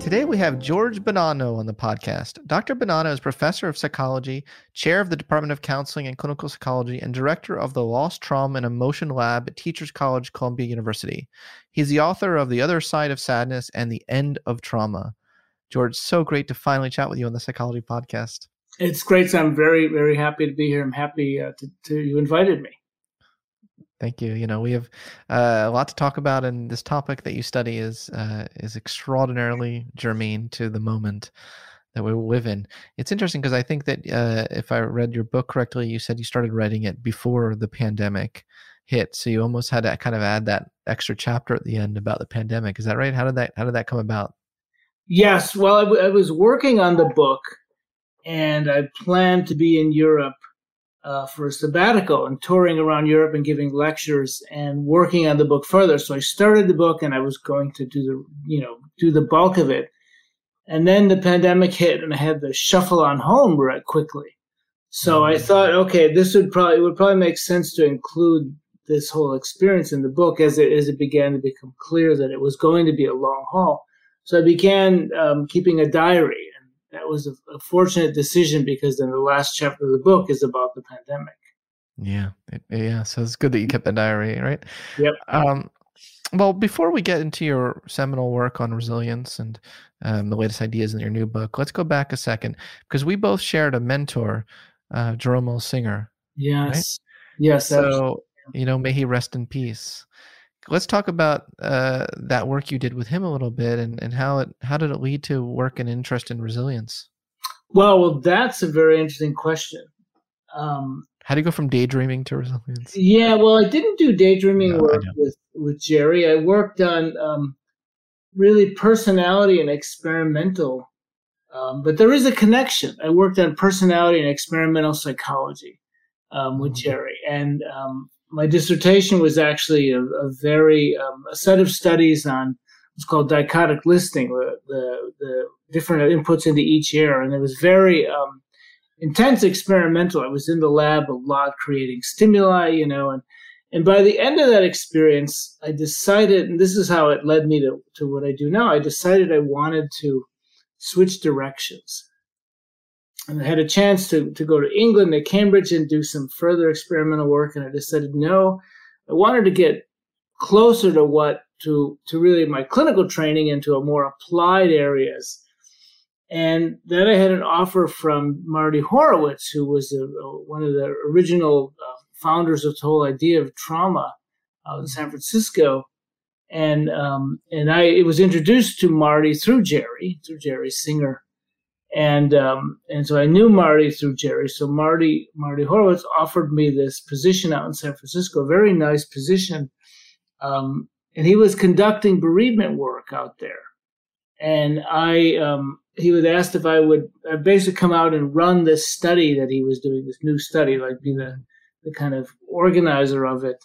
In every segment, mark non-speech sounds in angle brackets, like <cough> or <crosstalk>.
Today we have George Bonanno on the podcast. Dr. Bonanno is professor of psychology, chair of the Department of Counseling and Clinical Psychology, and director of the Loss Trauma and Emotion Lab at Teachers College, Columbia University. He's the author of The Other Side of Sadness and The End of Trauma. George, so great to finally chat with you on the Psychology Podcast. It's great. I'm very, very happy to be here. I'm happy uh, to, to you invited me. Thank you. You know, we have uh, a lot to talk about, and this topic that you study is uh, is extraordinarily germane to the moment that we live in. It's interesting because I think that uh, if I read your book correctly, you said you started writing it before the pandemic hit, so you almost had to kind of add that extra chapter at the end about the pandemic. Is that right? How did that How did that come about? Yes. Well, I, w- I was working on the book, and I planned to be in Europe uh, for a sabbatical and touring around Europe and giving lectures and working on the book further. So I started the book and I was going to do the, you know, do the bulk of it. And then the pandemic hit and I had to shuffle on home right quickly. So I thought, okay, this would probably, it would probably make sense to include this whole experience in the book as it, as it began to become clear that it was going to be a long haul. So I began um, keeping a diary that was a, a, fortunate decision because then the last chapter of the book is about the pandemic. Yeah, it, yeah. So it's good that you kept the diary, right? Yep. Um, well, before we get into your seminal work on resilience and um, the latest ideas in your new book, let's go back a second because we both shared a mentor, uh, Jerome Singer. Yes. Right? Yes. So you know, may he rest in peace let's talk about uh, that work you did with him a little bit and, and how it how did it lead to work and interest in resilience? Well well that's a very interesting question. Um, how do you go from daydreaming to resilience? Yeah well i didn't do daydreaming no, work with with jerry. I worked on um, really personality and experimental um, but there is a connection. I worked on personality and experimental psychology um, with mm-hmm. jerry. And um, my dissertation was actually a, a very um, a set of studies on what's called dichotic listening, the, the, different inputs into each ear, and it was very um, intense experimental. I was in the lab a lot, creating stimuli, you know, and and by the end of that experience, I decided, and this is how it led me to, to what I do now. I decided I wanted to switch directions and I had a chance to, to go to England, to Cambridge, and do some further experimental work. And I decided, no, I wanted to get closer to what to to really my clinical training into a more applied areas. And then I had an offer from Mardi Horowitz, who was a, one of the original uh, founders of the whole idea of trauma uh, in San Francisco. And um, and I it was introduced to Mardi through Jerry, through Jerry Singer, and um, and so I knew Mardi through Jerry. So Mardi Mardi Horowitz offered me this position out in San Francisco, a very nice position um, and he was conducting bereavement work out there. And I, um, he was asked if I would uh, basically come out and run this study that he was doing, this new study, like be the, the kind of organizer of it.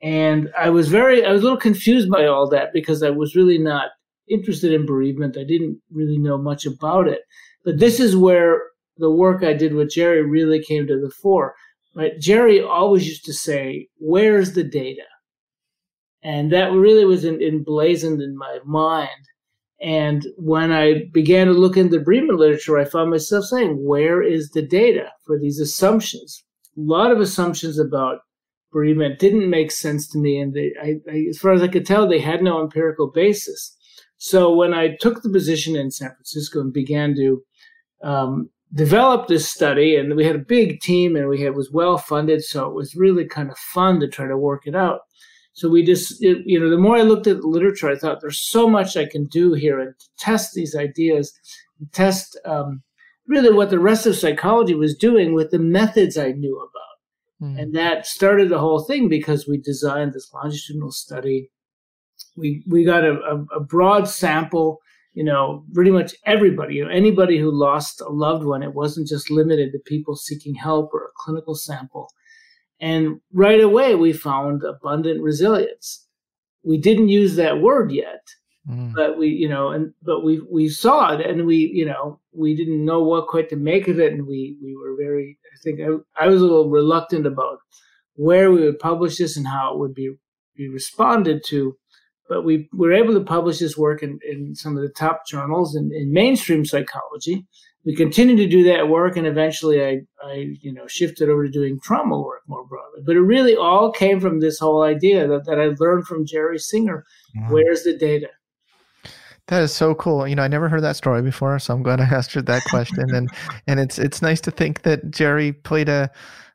And I was very, I was a little confused by all that because I was really not interested in bereavement. I didn't really know much about it. But this is where the work I did with Jerry really came to the fore. Right? Jerry always used to say, Where's the data? And that really was emblazoned in my mind. And when I began to look into the bereavement literature, I found myself saying, Where is the data for these assumptions? A lot of assumptions about bereavement didn't make sense to me. And they, I, I, as far as I could tell, they had no empirical basis. So when I took the position in San Francisco and began to um, develop this study, and we had a big team and we had, was well funded, so it was really kind of fun to try to work it out. So we just, it, you know, the more I looked at the literature, I thought there's so much I can do here and test these ideas, test um, really what the rest of psychology was doing with the methods I knew about. Mm. And that started the whole thing because we designed this longitudinal study we we got a, a, a broad sample you know, pretty much everybody, you know, anybody who lost a loved one, it wasn't just limited to people seeking help or a clinical sample. And right away, we found abundant resilience. We didn't use that word yet, mm. but we, you know, and but we we saw it, and we, you know, we didn't know what quite to make of it, and we we were very, I think, I, I was a little reluctant about where we would publish this and how it would be be responded to but we were able to publish this work in, in some of the top journals in, in mainstream psychology. We continued to do that work, and eventually, I, I, you know, shifted over to doing trauma work more broadly. But it really all came from this whole idea that, that I learned from Jerry Singer. Mm-hmm. Where's the data? That is so cool. You know, I never heard that story before, so I'm glad I asked you that question. and <laughs> and it's it's nice to think that Jerry played a,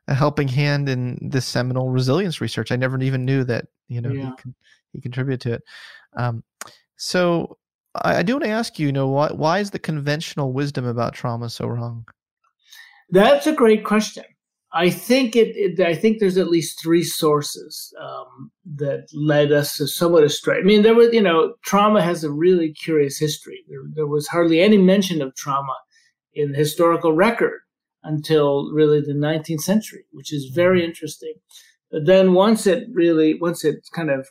a helping hand in this seminal resilience research. I never even knew that. You know, yeah. he could he contributed to it. Um, so I, I, do want to ask you, you know, why why is the conventional wisdom about trauma so wrong? That's a great question. I think it, it I think there's at least three sources um, that led us to somewhat astray. I mean, there was, you know, trauma has a really curious history. There, there was hardly any mention of trauma in the historical record until really the 19th century, which is very mm-hmm. interesting. But then once it really, once it kind of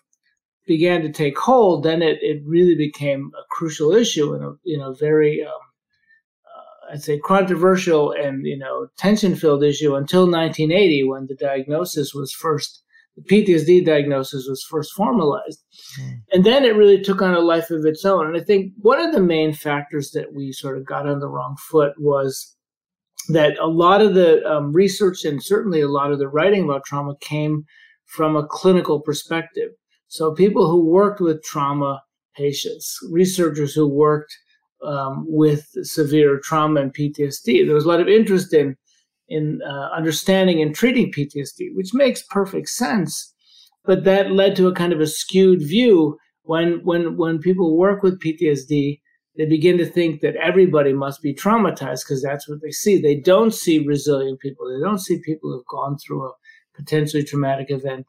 began to take hold, then it, it really became a crucial issue and a you know very um, uh, I'd say controversial and you know tension filled issue until 1980 when the diagnosis was first the PTSD diagnosis was first formalized, mm. and then it really took on a life of its own. And I think one of the main factors that we sort of got on the wrong foot was that a lot of the um, research and certainly a lot of the writing about trauma came from a clinical perspective so people who worked with trauma patients, researchers who worked um, with severe trauma and PTSD, there was a lot of interest in in uh, understanding and treating PTSD, which makes perfect sense. But that led to a kind of a skewed view when when when people work with PTSD, they begin to think that everybody must be traumatized because that's what they see. They don't see resilient people. They don't see people who've gone through a potentially traumatic event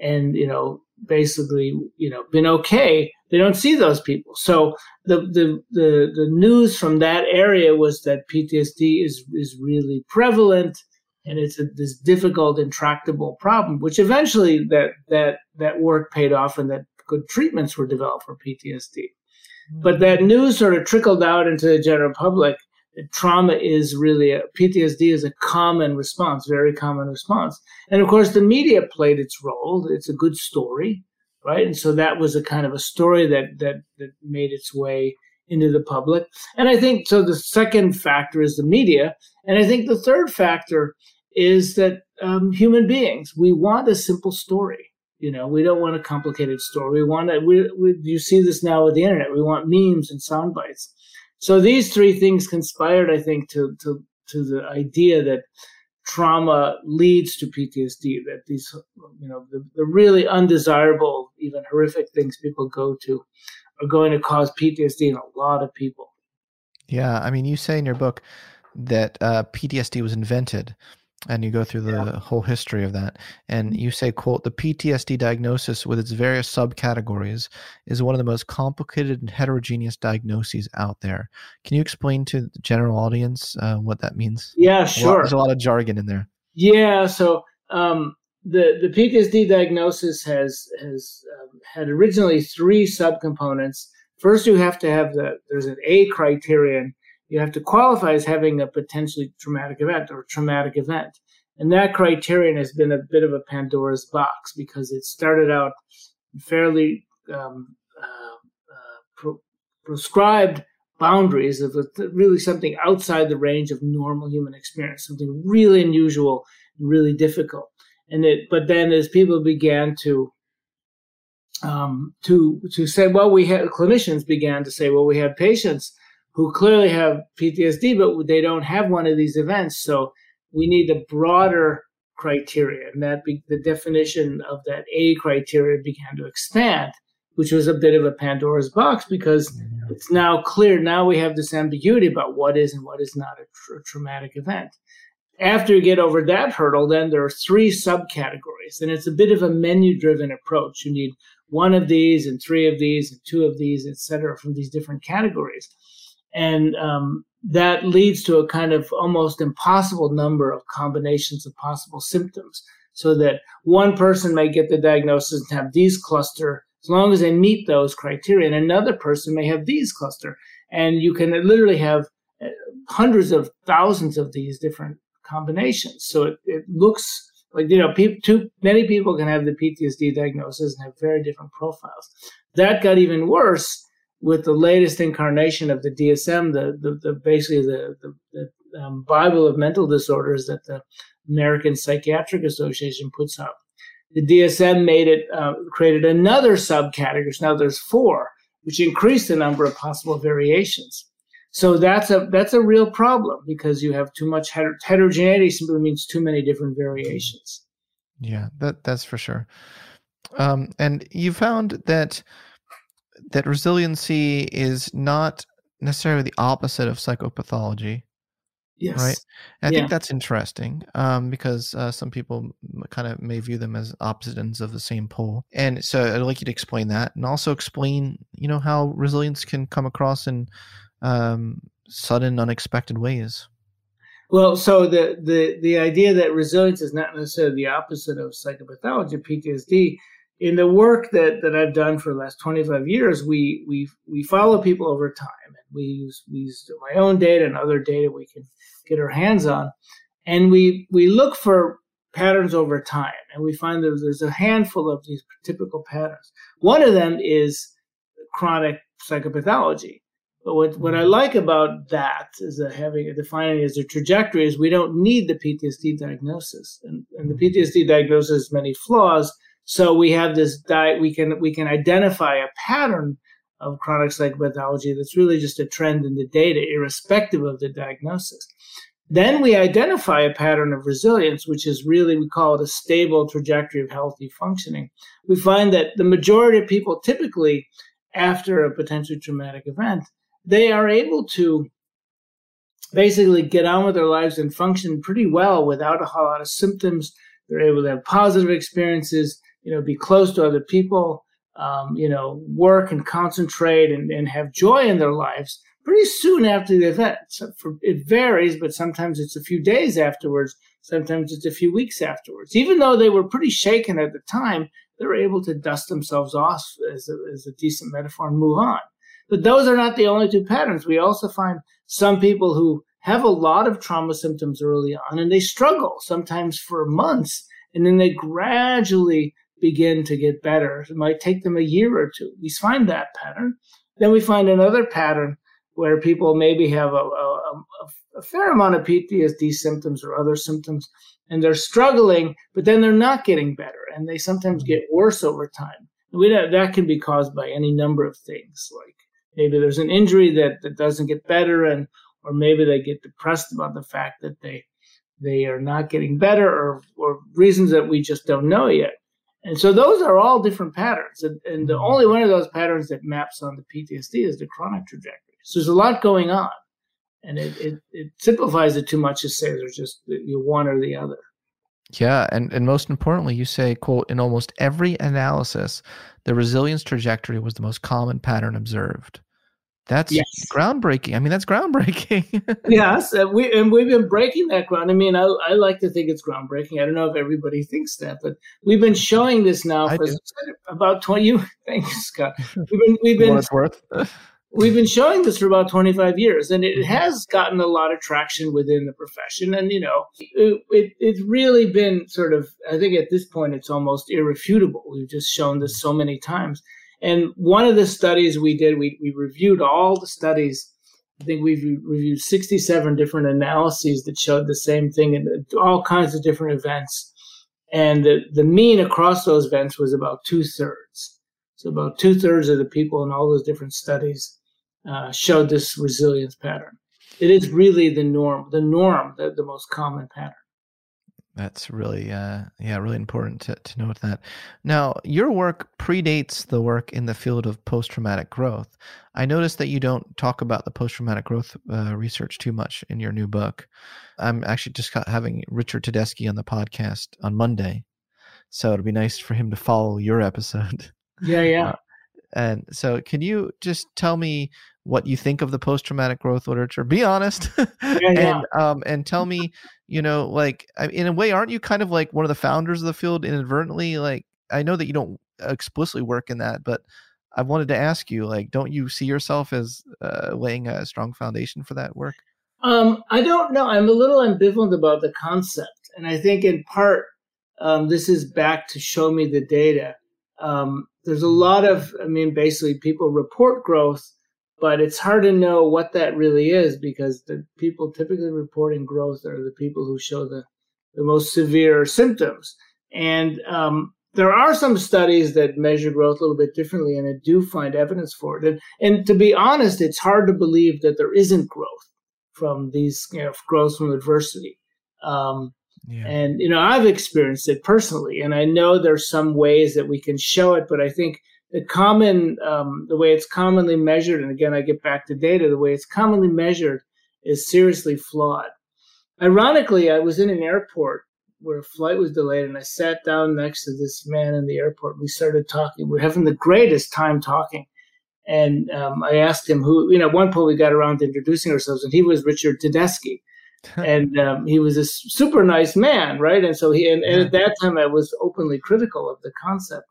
and you know basically you know been okay they don't see those people. So the the the, the news from that area was that ptsd is is really prevalent and it's a, this difficult intractable problem which eventually that that that work paid off and that good treatments were developed for ptsd but that mm-hmm. news sort of trickled out into the general public trauma is really a PTSD is a common response, very common response. And of course, the media played its role. It's a good story, right? And so that was a kind of a story that that that made its way into the public. And I think so. The second factor is the media, and I think the third factor is that um, human beings we want a simple story. You know, we don't want a complicated story. We want to. We, we, you see this now with the internet. We want memes and sound bites. So these three things conspired, I think, to to to the idea that trauma leads to PTSD. That these, you know, the, the really undesirable, even horrific things people go to, are going to cause PTSD in a lot of people. Yeah, I mean, you say in your book that uh, PTSD was invented and you go through the yeah. whole history of that. And you say quote the ptsd diagnosis with its various subcategories is one of the most complicated and heterogeneous diagnoses out there. Can you explain to the general audience uh, what that means? Yeah sure a lot, there's a lot of jargon in there. Yeah so um, the the ptsd diagnosis has has um, had originally three subcomponents. First you have to have the there's an a criterion you have to qualify as having a potentially traumatic event or traumatic event. And that criterion has been a bit of a Pandora's box because it started out fairly um, uh, uh, pro- prescribed boundaries of really something outside the range of normal human experience, something really unusual and really difficult. And it, but then as people began to um, to to say, well, we had clinicians began to say, well, we have patients who clearly have PTSD, but they don't have one of these events. So we need a broader criteria, and that be, the definition of that A criteria began to expand, which was a bit of a Pandora's box because mm-hmm. it's now clear. Now we have this ambiguity about what is and what is not a tra- traumatic event. After you get over that hurdle, then there are three subcategories, and it's a bit of a menu-driven approach. You need one of these, and three of these, and two of these, etc., from these different categories and um, that leads to a kind of almost impossible number of combinations of possible symptoms. So that one person may get the diagnosis and have these cluster as long as they meet those criteria and another person may have these cluster. And you can literally have uh, hundreds of thousands of these different combinations. So it, it looks like you know people, too many people can have the ptsd diagnosis and have very different profiles. That got even worse with the latest incarnation of the DSM, the, the, the basically the, the, the um, Bible of mental disorders that the American Psychiatric Association puts out. The DSM made it uh, created another subcategory. Now there's four, which increased the number of possible variations. So that's a that's a real problem because you have too much heter- heterogeneity. Simply means too many different variations. Yeah, that that's for sure. Um, and you found that that resiliency is not necessarily the opposite of psychopathology. Yes. Right. And I yeah. think that's interesting um, because uh, some people kind of may view them as opposite ends of the same pole. And so I'd like you to explain that and also explain, you know, how resilience can come across in um, sudden, unexpected ways. Well, so the, the, the idea that resilience is not necessarily the opposite of psychopathology, PTSD, in the work that, that I've done for the last 25 years, we we we follow people over time, and we use we use my own data and other data we can get our hands on, and we we look for patterns over time, and we find that there's a handful of these typical patterns. One of them is chronic psychopathology. But what, what I mm-hmm. like about that is that having defining as a trajectory is we don't need the PTSD diagnosis, and, and the mm-hmm. PTSD diagnosis has many flaws so we have this diet. We can we can identify a pattern of chronic psychopathology that's really just a trend in the data, irrespective of the diagnosis. Then we identify a pattern of resilience, which is really, we call it a stable trajectory of healthy functioning. We find that the majority of people typically, after a potentially traumatic event, they are able to basically get on with their lives and function pretty well without a whole lot of symptoms. They're able to have positive experiences you know, be close to other people, um, you know, work and concentrate and, and have joy in their lives pretty soon after the event. So for, it varies, but sometimes it's a few days afterwards. Sometimes it's a few weeks afterwards. Even though they were pretty shaken at the time, they were able to dust themselves off as a, as a decent metaphor and move on. But those are not the only two patterns. We also find some people who have a lot of trauma symptoms early on and they struggle sometimes for months and then they gradually begin to get better. It might take them a year or two. We find that pattern. Then we find another pattern where people maybe have a, a, a, fair amount of PTSD symptoms or other symptoms, and they're struggling, but then they're not getting better, and they sometimes mm-hmm. get worse over time. We that can be caused by any number of things, like maybe there's an injury that, that doesn't get better, and or maybe they get depressed about the fact that they they are not getting better, or or reasons that we just don't know yet. And so those are all different patterns. And, and the mm-hmm. only one of those patterns that maps on the PTSD is the chronic trajectory. So there's a lot going on. and it, it, it simplifies it too much to say there's just you one or the other. Yeah, and, and most importantly, you say, quote, in almost every analysis, the resilience trajectory was the most common pattern observed. That's yes. groundbreaking. I mean, that's groundbreaking. <laughs> yes, and we and we've been breaking that ground. I mean, I, I like to think it's groundbreaking. I don't know if everybody thinks that, but we've been showing this now for about twenty. You, <laughs> thanks, Scott. We've been we've <laughs> been worth. we've been showing this for about 25 years and it mm-hmm. has gotten a lot of traction within the profession and you know it, it, it's really been sort of i think at this point it's almost irrefutable we've just shown this so many times and one of the studies we did we, we reviewed all the studies i think we've reviewed 67 different analyses that showed the same thing in all kinds of different events and the, the mean across those events was about two-thirds so about two thirds of the people in all those different studies uh, showed this resilience pattern. It is really the norm, the norm, the, the most common pattern. That's really, uh, yeah, really important to, to note that. Now, your work predates the work in the field of post traumatic growth. I noticed that you don't talk about the post traumatic growth uh, research too much in your new book. I'm actually just having Richard Tedeschi on the podcast on Monday. So it'll be nice for him to follow your episode. Yeah, yeah. <laughs> Uh, and so, can you just tell me what you think of the post traumatic growth literature? Be honest, <laughs> yeah, yeah. and um, and tell me, you know, like in a way, aren't you kind of like one of the founders of the field inadvertently? Like, I know that you don't explicitly work in that, but I wanted to ask you, like, don't you see yourself as uh, laying a strong foundation for that work? Um, I don't know. I'm a little ambivalent about the concept, and I think in part um, this is back to show me the data. Um, there's a lot of, I mean, basically people report growth, but it's hard to know what that really is because the people typically reporting growth are the people who show the, the most severe symptoms. And um, there are some studies that measure growth a little bit differently, and I do find evidence for it. And, and to be honest, it's hard to believe that there isn't growth from these, you know, growth from adversity. Um, yeah. And you know, I've experienced it personally, and I know there's some ways that we can show it, but I think the common, um, the way it's commonly measured, and again, I get back to data, the way it's commonly measured is seriously flawed. Ironically, I was in an airport where a flight was delayed, and I sat down next to this man in the airport. We started talking. We are having the greatest time talking. And um, I asked him who, you know, at one point we got around to introducing ourselves, and he was Richard Tedeschi <laughs> and um, he was a super nice man, right? And so he, and, and, at that time, I was openly critical of the concept,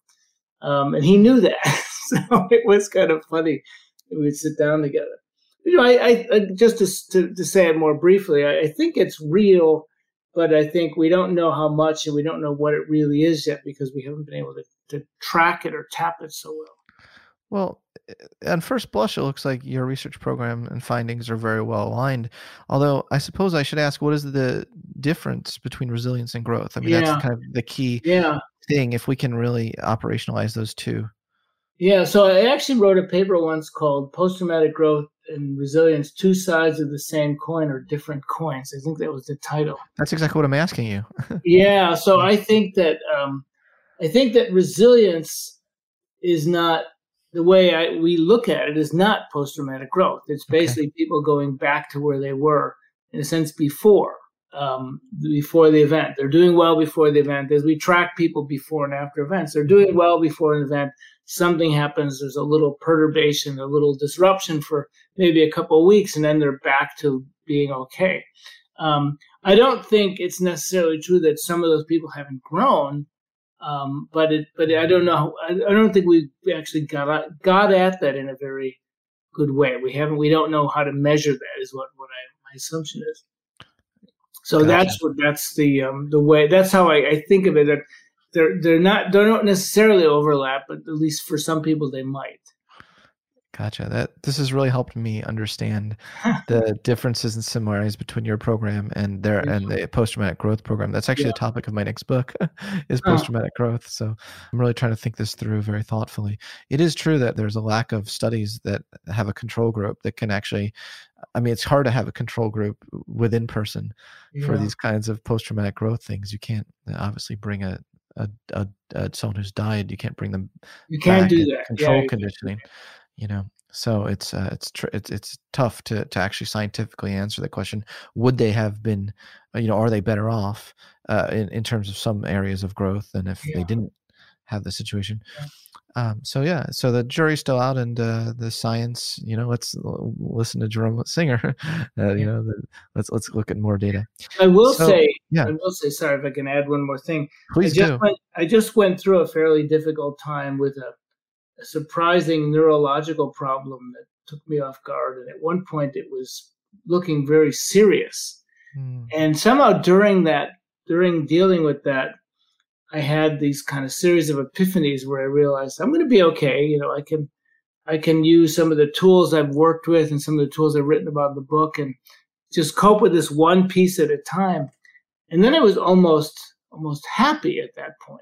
um, and he knew that. <laughs> so it was kind of funny. We'd sit down together. You know, I, I just to, to, to say it more briefly, I, I think it's real, but I think we don't know how much, and we don't know what it really is yet because we haven't been able to, to track it or tap it so well. Well, on first blush, it looks like your research program and findings are very well aligned. Although, I suppose I should ask, what is the difference between resilience and growth? I mean, yeah. that's kind of the key yeah. Thing. If we can really operationalize those two. Yeah. So I actually wrote a paper once called "Post Traumatic Growth and Resilience: Two Sides of the Same Coin or Different Coins." I think that was the title. That's exactly what I'm asking you. <laughs> yeah. So I think that um, I think that resilience is not the way I, we look at it is not post traumatic growth. It's basically okay. people going back to where they were, in a sense, before um, before the event. They're doing well before the event. As we track people before and after events, they're doing well before an event. Something happens. There's a little perturbation, a little disruption for maybe a couple of weeks, and then they're back to being okay. Um, I don't think it's necessarily true that some of those people haven't grown um, but it, but I don't know. I, I don't think we actually got got at that in a very good way. We haven't. We don't know how to measure that. Is what what I, my assumption is. So gotcha. that's what that's the um, the way. That's how I, I think of it. That they're they're not they don't necessarily overlap, but at least for some people they might. Gotcha. That this has really helped me understand <laughs> the differences and similarities between your program and their and the post traumatic growth program. That's actually yeah. the topic of my next book <laughs> is post traumatic oh. growth. So I'm really trying to think this through very thoughtfully. It is true that there's a lack of studies that have a control group that can actually I mean it's hard to have a control group within person yeah. for these kinds of post traumatic growth things. You can't uh, obviously bring a a, a, a, someone who's died, you can't bring them. You can't do that. Control yeah, conditioning you know So it's uh, it's tr- it's it's tough to to actually scientifically answer the question. Would they have been, uh, you know, are they better off uh, in in terms of some areas of growth than if yeah. they didn't have the situation? Um, so yeah, so the jury's still out, and uh, the science, you know, let's listen to Jerome Singer. <laughs> uh, you know, the, let's let's look at more data. I will so, say, yeah. I will say, sorry if I can add one more thing. Please I just do. Went, I just went through a fairly difficult time with a, a surprising neurological problem that took me off guard, and at one point it was looking very serious. Hmm. And somehow during that, during dealing with that, I had these kind of series of epiphanies where I realized I'm going to be okay. You know, I can I can use some of the tools I've worked with and some of the tools I've written about in the book and just cope with this one piece at a time. And then I was almost almost happy at that point.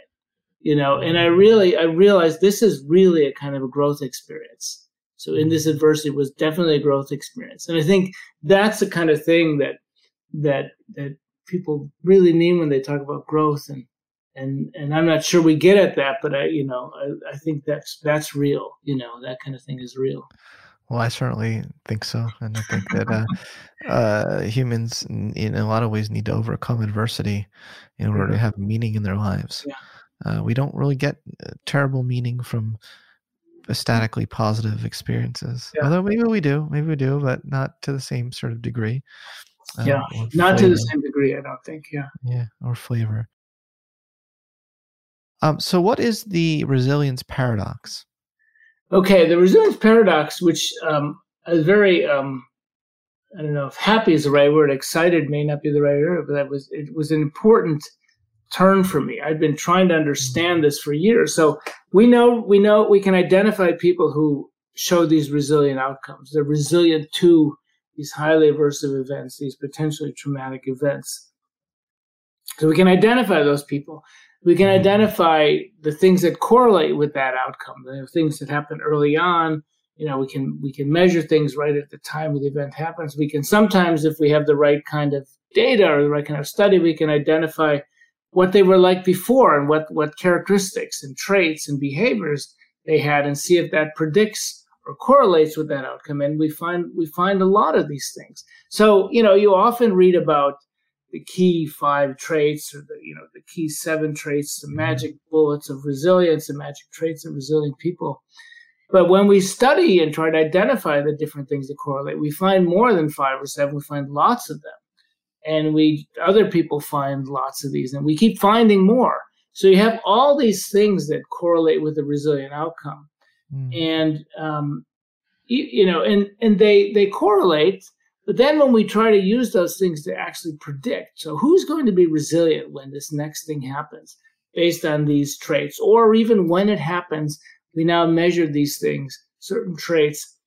You know, and I really I realized this is really a kind of a growth experience. So in this mm. adversity was definitely a growth experience. And I think that's the kind of thing that that that people really mean when they talk about growth and and and I'm not sure we get at that, but I you know I, I think that's that's real. You know that kind of thing is real. Well, I certainly think so, and I think that uh, uh, humans, in a lot of ways, need to overcome adversity in order to have meaning in their lives. Yeah. Uh, we don't really get uh, terrible meaning from statically positive experiences. Yeah. Although maybe we do, maybe we do, but not to the same sort of degree. yeah, um, not to the same degree, I don't think. Yeah. Yeah, or flavor. Um, so, what is the resilience paradox? Okay, the resilience paradox, which um, is very, um, I don't know if happy is the right word, excited may not be the right word, but that was it was an important turn for me. I've been trying to understand this for years. So we know we know we can identify people who show these resilient outcomes. They're resilient to these highly aversive events, these potentially traumatic events. So we can identify those people we can mm-hmm. identify the things that correlate with that outcome the things that happen early on. You know we can we can measure things right at the time the event happens. We can sometimes if we have the right kind of data or the right kind of study we can identify what they were like before and what what characteristics and traits and behaviors they had and see if that predicts or correlates with that outcome. And we find we find a lot of these things. So you know you often read about the key five traits or the you know the key seven traits the mm-hmm. magic bullets of resilience the magic traits of resilient people but when we study and try to identify the different things that correlate we find more than five or seven we find lots of them and we other people find lots of these and we keep finding more so you have all these things that correlate with a resilient outcome mm. and um, you, you know and and they they correlate but then when we try to use those things to actually predict, so who's going to be resilient when this next thing happens based on these traits, or even when it happens, we now measure these things, certain traits.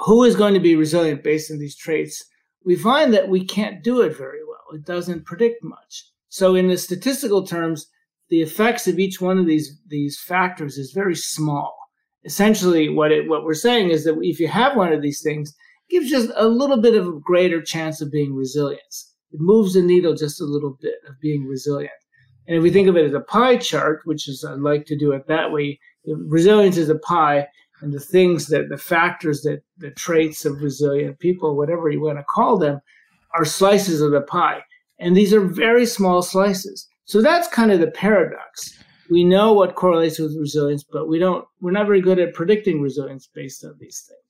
Who is going to be resilient based on these traits? We find that we can't do it very well. It doesn't predict much. So in the statistical terms, the effects of each one of these, these factors is very small. Essentially, what it, what we're saying is that if you have one of these things, gives just a little bit of a greater chance of being resilient. It moves the needle just a little bit of being resilient. And if we think of it as a pie chart, which is I like to do it that way, resilience is a pie, and the things that the factors that the traits of resilient people, whatever you want to call them, are slices of the pie. And these are very small slices. So that's kind of the paradox. We know what correlates with resilience, but we don't we're not very good at predicting resilience based on these things.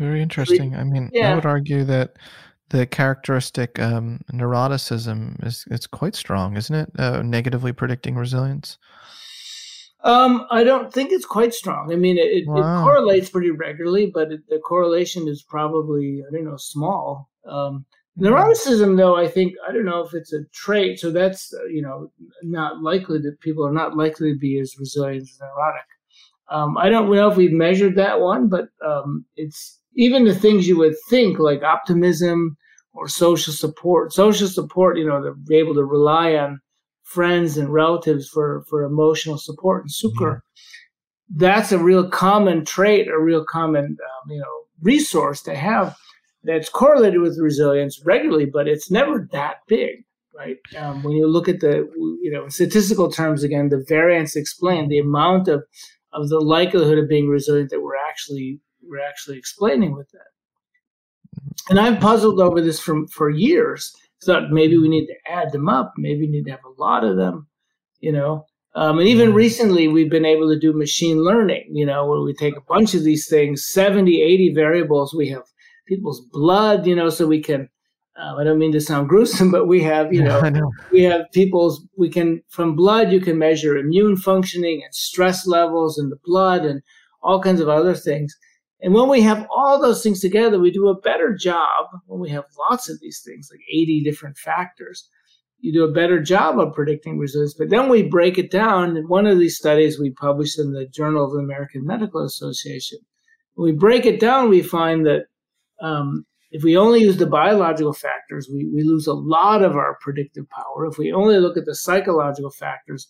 Very interesting. I mean, yeah. I would argue that the characteristic um, neuroticism is it's quite strong, isn't it? Uh, negatively predicting resilience. Um, I don't think it's quite strong. I mean, it, wow. it correlates pretty regularly, but it, the correlation is probably I don't know small. Um, neuroticism, though, I think I don't know if it's a trait. So that's uh, you know not likely that people are not likely to be as resilient as neurotic. Um, I don't know if we've measured that one, but um, it's even the things you would think like optimism or social support. Social support, you know, to be able to rely on friends and relatives for, for emotional support and succor. That's a real common trait, a real common, um, you know, resource to have that's correlated with resilience regularly, but it's never that big, right? Um, when you look at the, you know, statistical terms again, the variance explained the amount of of the likelihood of being resilient that we're actually we're actually explaining with that. And I've puzzled over this for, for years. Thought maybe we need to add them up. Maybe we need to have a lot of them, you know. Um, and even recently, we've been able to do machine learning, you know, where we take a bunch of these things, 70, 80 variables. We have people's blood, you know, so we can, uh, I don't mean to sound <laughs> gruesome, but we have, you know, know, we have people's, we can, from blood, you can measure immune functioning and stress levels in the blood and all kinds of other things. And when we have all those things together, we do a better job when we have lots of these things, like 80 different factors. You do a better job of predicting resilience. But then we break it down. In one of these studies we published in the Journal of the American Medical Association, when we break it down, we find that um, if we only use the biological factors, we, we lose a lot of our predictive power. If we only look at the psychological factors,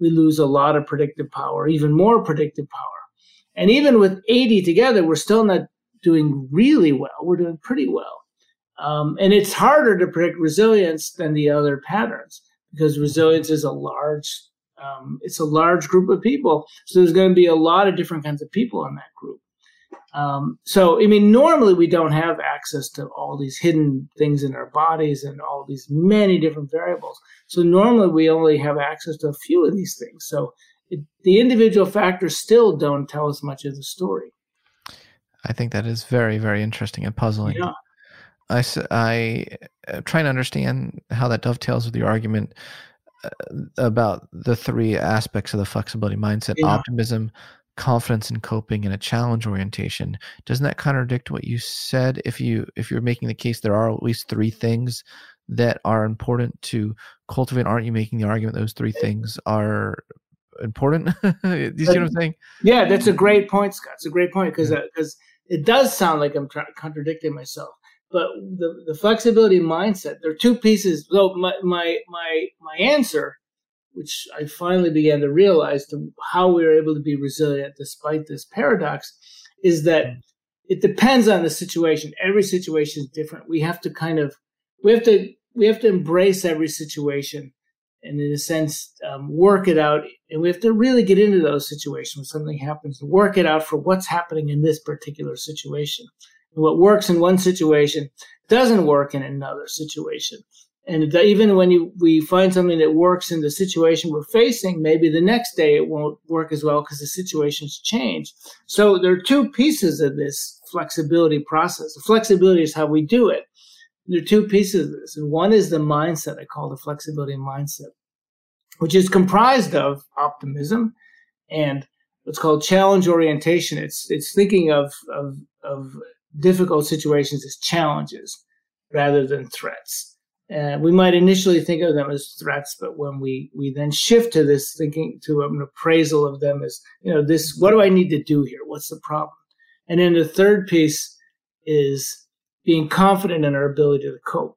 we lose a lot of predictive power, even more predictive power. And even with 80 together, we're still not doing really well. We're doing pretty well. Um, and it's harder to predict resilience than the other patterns because resilience is a large um, it's a large group of people. So there's going to be a lot of different kinds of people in that group. Um, so, I mean, normally we don't have access to all these hidden things in our bodies and all these many different variables. So normally we only have access to a few of these things. So it, the individual factors still don't tell as much of the story. I think that is very, very interesting and puzzling. Yeah. I, I uh, try to understand how that dovetails with your argument uh, about the three aspects of the flexibility mindset yeah. optimism, confidence in coping, and a challenge orientation. Doesn't that contradict what you said? If you if you're making the case there are at least three things that are important to cultivate, aren't you making the argument those three things are important. Do <laughs> you see what I'm saying? Yeah, that's a great point, Scott. It's a great point because because yeah. uh, it does sound like I'm tra- contradicting myself. But the, the flexibility mindset, there are two pieces. So my my my my answer, which I finally began to realize to how we are able to be resilient despite this paradox, is that mm. it depends on the situation. Every situation is different. We have to kind of we have to we have to embrace every situation and in a sense um, work it out. And we have to really get into those situations when something happens work it out for what's happening in this particular situation. And what works in one situation doesn't work in another situation. And even when you, we find something that works in the situation we're facing maybe the next day it won't work as well because the situation's changed. So there are two pieces of this flexibility process. The flexibility is how we do it there are two pieces of this. And one is the mindset I call the flexibility mindset, which is comprised of optimism and what's called challenge orientation. It's it's thinking of of, of difficult situations as challenges rather than threats. Uh, we might initially think of them as threats, but when we we then shift to this thinking to an appraisal of them as you know this, what do I need to do here? What's the problem? And then the third piece is being confident in our ability to cope.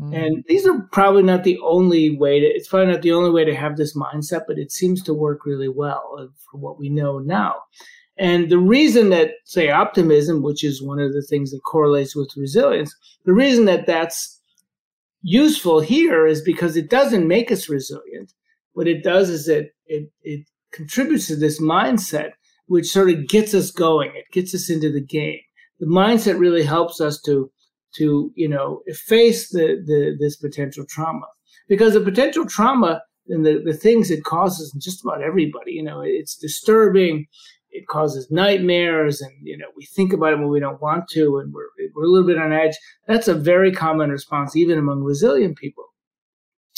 Mm. And these are probably not the only way to, it's probably not the only way to have this mindset, but it seems to work really well uh, for what we know now. And the reason that, say, optimism, which is one of the things that correlates with resilience, the reason that that's useful here is because it doesn't make us resilient. What it does is it, it, it contributes to this mindset, which sort of gets us going. It gets us into the game the mindset really helps us to to you know face the, the this potential trauma. Because the potential trauma and the, the things it causes in just about everybody you know it's disturbing it causes nightmares and you know we think about it when we don't want to and we're, we're a little bit on edge. That's a very common response even among resilient people.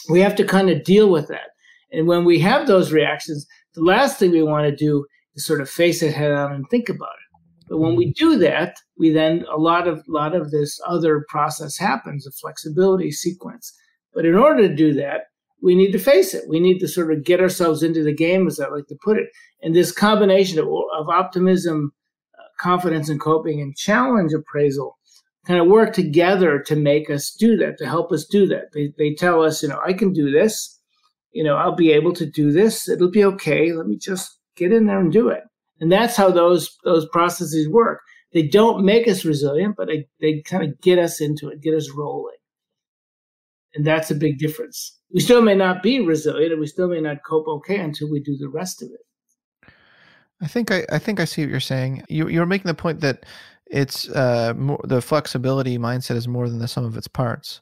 We have to kind of deal with that. And when we have those reactions the last thing we want to do is sort of face it head on and think about it. But when we do that, we then a lot of lot of this other process happens, a flexibility sequence. But in order to do that, we need to face it. We need to sort of get ourselves into the game, as I like to put it. And this combination of, of optimism, uh, confidence and coping, and challenge appraisal kind of work together to make us do that, to help us do that. They, they tell us, you know, I can do this. You know, I'll be able to do this. It'll be okay. Let me just get in there and do it. And that's how those those processes work. They don't make us resilient, but they, they kind of get us into it, get us rolling. And that's a big difference. We still may not be resilient and we still may not cope okay until we do the rest of it. I think I, I think I see what you're saying. You you're making the point that it's uh more, the flexibility mindset is more than the sum of its parts,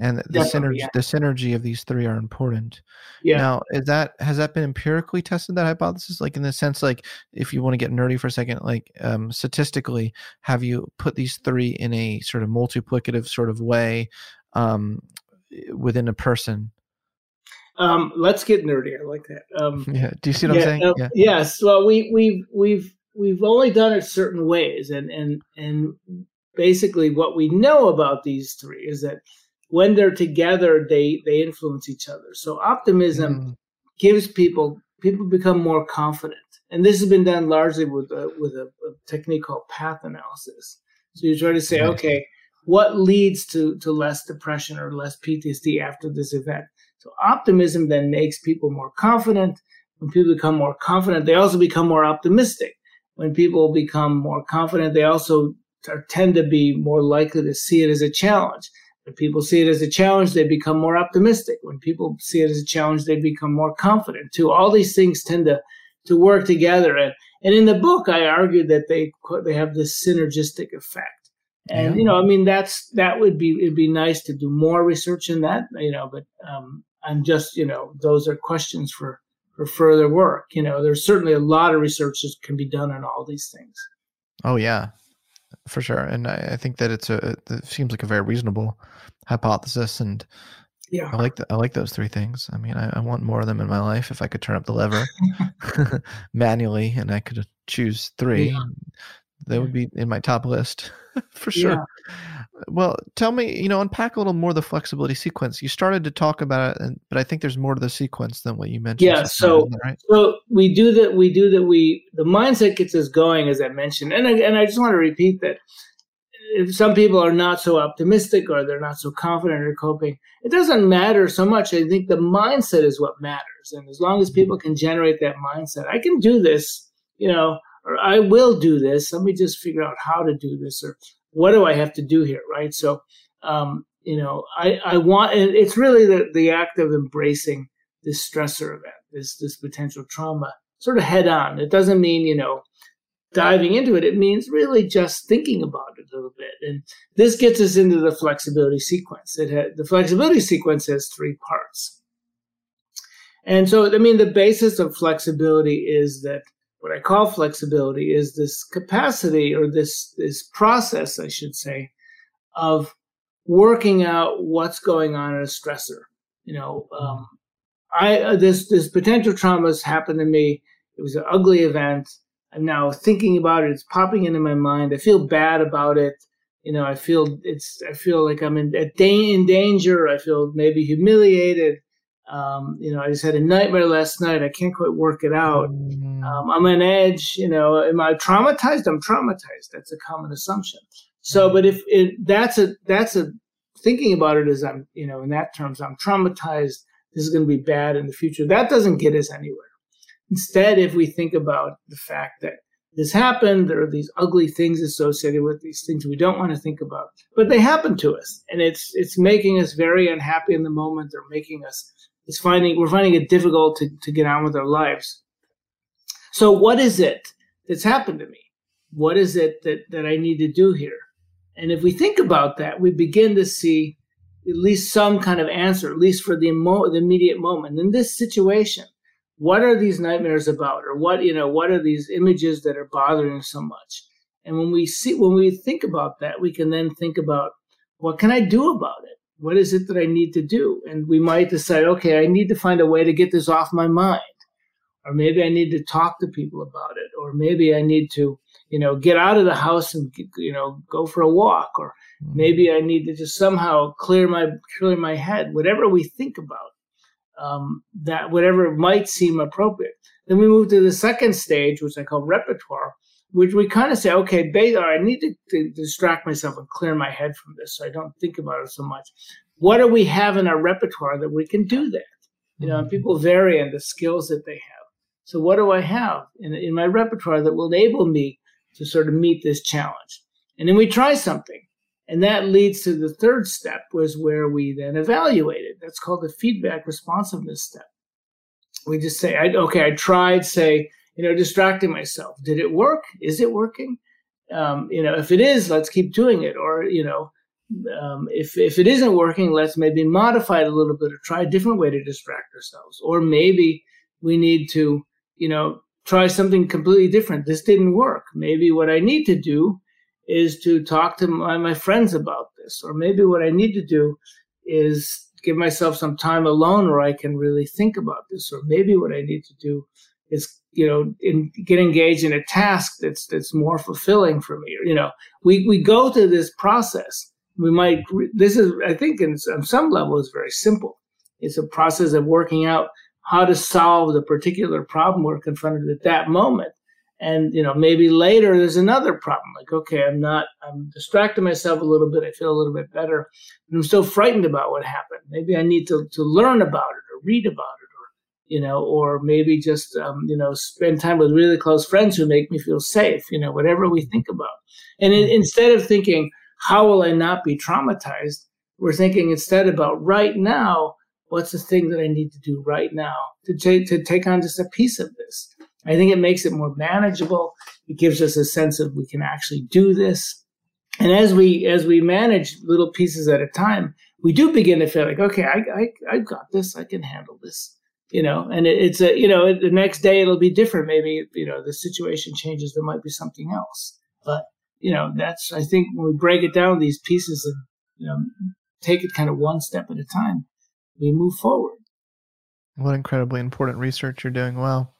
and the synergy yeah. the synergy of these three are important. Yeah. Now, is that has that been empirically tested that hypothesis? Like in the sense, like if you want to get nerdy for a second, like um, statistically, have you put these three in a sort of multiplicative sort of way um, within a person? Um, let's get nerdy. I like that. Um, <laughs> yeah. Do you see what yeah, I'm saying? Uh, yeah. Yes. Well, we we've we've we've only done it certain ways, and and and basically what we know about these three is that when they're together, they they influence each other. So optimism mm. gives people people become more confident, and this has been done largely with a, with a, a technique called path analysis. So you try to say, okay, what leads to to less depression or less PTSD after this event? So optimism then makes people more confident. When people become more confident, they also become more optimistic. When people become more confident, they also tend to be more likely to see it as a challenge. When people see it as a challenge, they become more optimistic. When people see it as a challenge, they become more confident too. All these things tend to, to work together. And, and in the book, I argued that they, they have this synergistic effect. And, yeah. you know, I mean, that's, that would be, it'd be nice to do more research in that, you know, but, um, I'm just, you know, those are questions for for further work. You know, there's certainly a lot of research that can be done on all these things. Oh yeah, for sure. And I, I think that it's a it seems like a very reasonable hypothesis, and yeah, I like the, I like those three things. I mean, I, I want more of them in my life. If I could turn up the lever <laughs> <laughs> manually and I could choose three, yeah. that would be in my top list <laughs> for sure. Yeah. Well, tell me, you know, unpack a little more the flexibility sequence. You started to talk about it, and, but I think there's more to the sequence than what you mentioned. Yeah, so right? so we do that. We do that. We the mindset gets us going, as I mentioned, and I, and I just want to repeat that if some people are not so optimistic or they're not so confident or coping, it doesn't matter so much. I think the mindset is what matters, and as long as mm-hmm. people can generate that mindset, I can do this, you know, or I will do this. Let me just figure out how to do this, or what do I have to do here, right? So, um, you know, I, I want, it's really the, the act of embracing this stressor event, this, this potential trauma sort of head on. It doesn't mean, you know, diving into it. It means really just thinking about it a little bit. And this gets us into the flexibility sequence. It had, the flexibility sequence has three parts. And so, I mean, the basis of flexibility is that what I call flexibility is this capacity or this this process, I should say, of working out what's going on in a stressor. You know, um, I uh, this this potential trauma has happened to me. It was an ugly event. I'm now thinking about it. It's popping into my mind. I feel bad about it. You know, I feel it's. I feel like I'm in, in danger. I feel maybe humiliated. Um, you know, I just had a nightmare last night. I can't quite work it out. Mm. Um, I'm on edge. You know, am I traumatized? I'm traumatized. That's a common assumption. So, but if it, that's a that's a thinking about it as I'm, you know, in that terms, I'm traumatized. This is going to be bad in the future. That doesn't get us anywhere. Instead, if we think about the fact that this happened, there are these ugly things associated with these things we don't want to think about, but they happen to us, and it's it's making us very unhappy in the moment. They're making us finding we're finding it difficult to, to get on with our lives. So what is it that's happened to me? What is it that, that I need to do here? And if we think about that, we begin to see at least some kind of answer, at least for the, the immediate moment. In this situation, what are these nightmares about? Or what, you know, what are these images that are bothering so much? And when we see when we think about that, we can then think about what can I do about it? What is it that I need to do? And we might decide, okay, I need to find a way to get this off my mind. Or maybe I need to talk to people about it. Or maybe I need to, you know, get out of the house and, you know, go for a walk. Or mm-hmm. maybe I need to just somehow clear my, clear my head. Whatever we think about, um, that whatever might seem appropriate. Then we move to the second stage, which I call repertoire, which we kind of say, okay, I need to, to, distract myself and clear my head from this so I don't think about it so much. What do we have in our repertoire that we can do that? You know, mm-hmm. people vary in the skills that they have. So what do I have in, in my repertoire that will enable me to sort of meet this challenge? And then we try something. And that leads to the third step was where we then evaluate it. That's called the feedback responsiveness step. We just say, I, okay, I tried, say, you know, distracting myself. Did it work? Is it working? Um, you know, if it is, let's keep doing it. Or, you know, um, if, if it isn't working, let's maybe modify it a little bit or try a different way to distract ourselves. Or maybe we need to, you know, try something completely different. This didn't work. Maybe what I need to do is to talk to my, my friends about this. Or maybe what I need to do is give myself some time alone where I can really think about this. Or maybe what I need to do is you know in, get engaged in a task that's that's more fulfilling for me. You know, we we go through this process. We might this is I think in, on some level is very simple. It's a process of working out how to solve the particular problem we're confronted with at that moment. And you know, maybe later there's another problem. Like, okay, I'm not, I'm distracting myself a little bit. I feel a little bit better, but I'm still frightened about what happened. Maybe I need to to learn about it or read about it, you know, or maybe just um, you know, spend time with really close friends who make me feel safe. You know, whatever we think about. And in, instead of thinking, how will I not be traumatized? We're thinking instead about right now what's the thing that I need to do right now to take to take on just a piece of this. I think it makes it more manageable. It gives us a sense of we can actually do this. And as we as we manage little pieces at a time, we do begin to feel like, okay, I I I've got this. I can handle this. You know, and it, it's a you know the next day it'll be different. Maybe you know the situation changes. There might be something else. But you know that's I think when we break it down these pieces and you know take it kind of one step at a time, we move forward. What incredibly important research you're doing. Wow.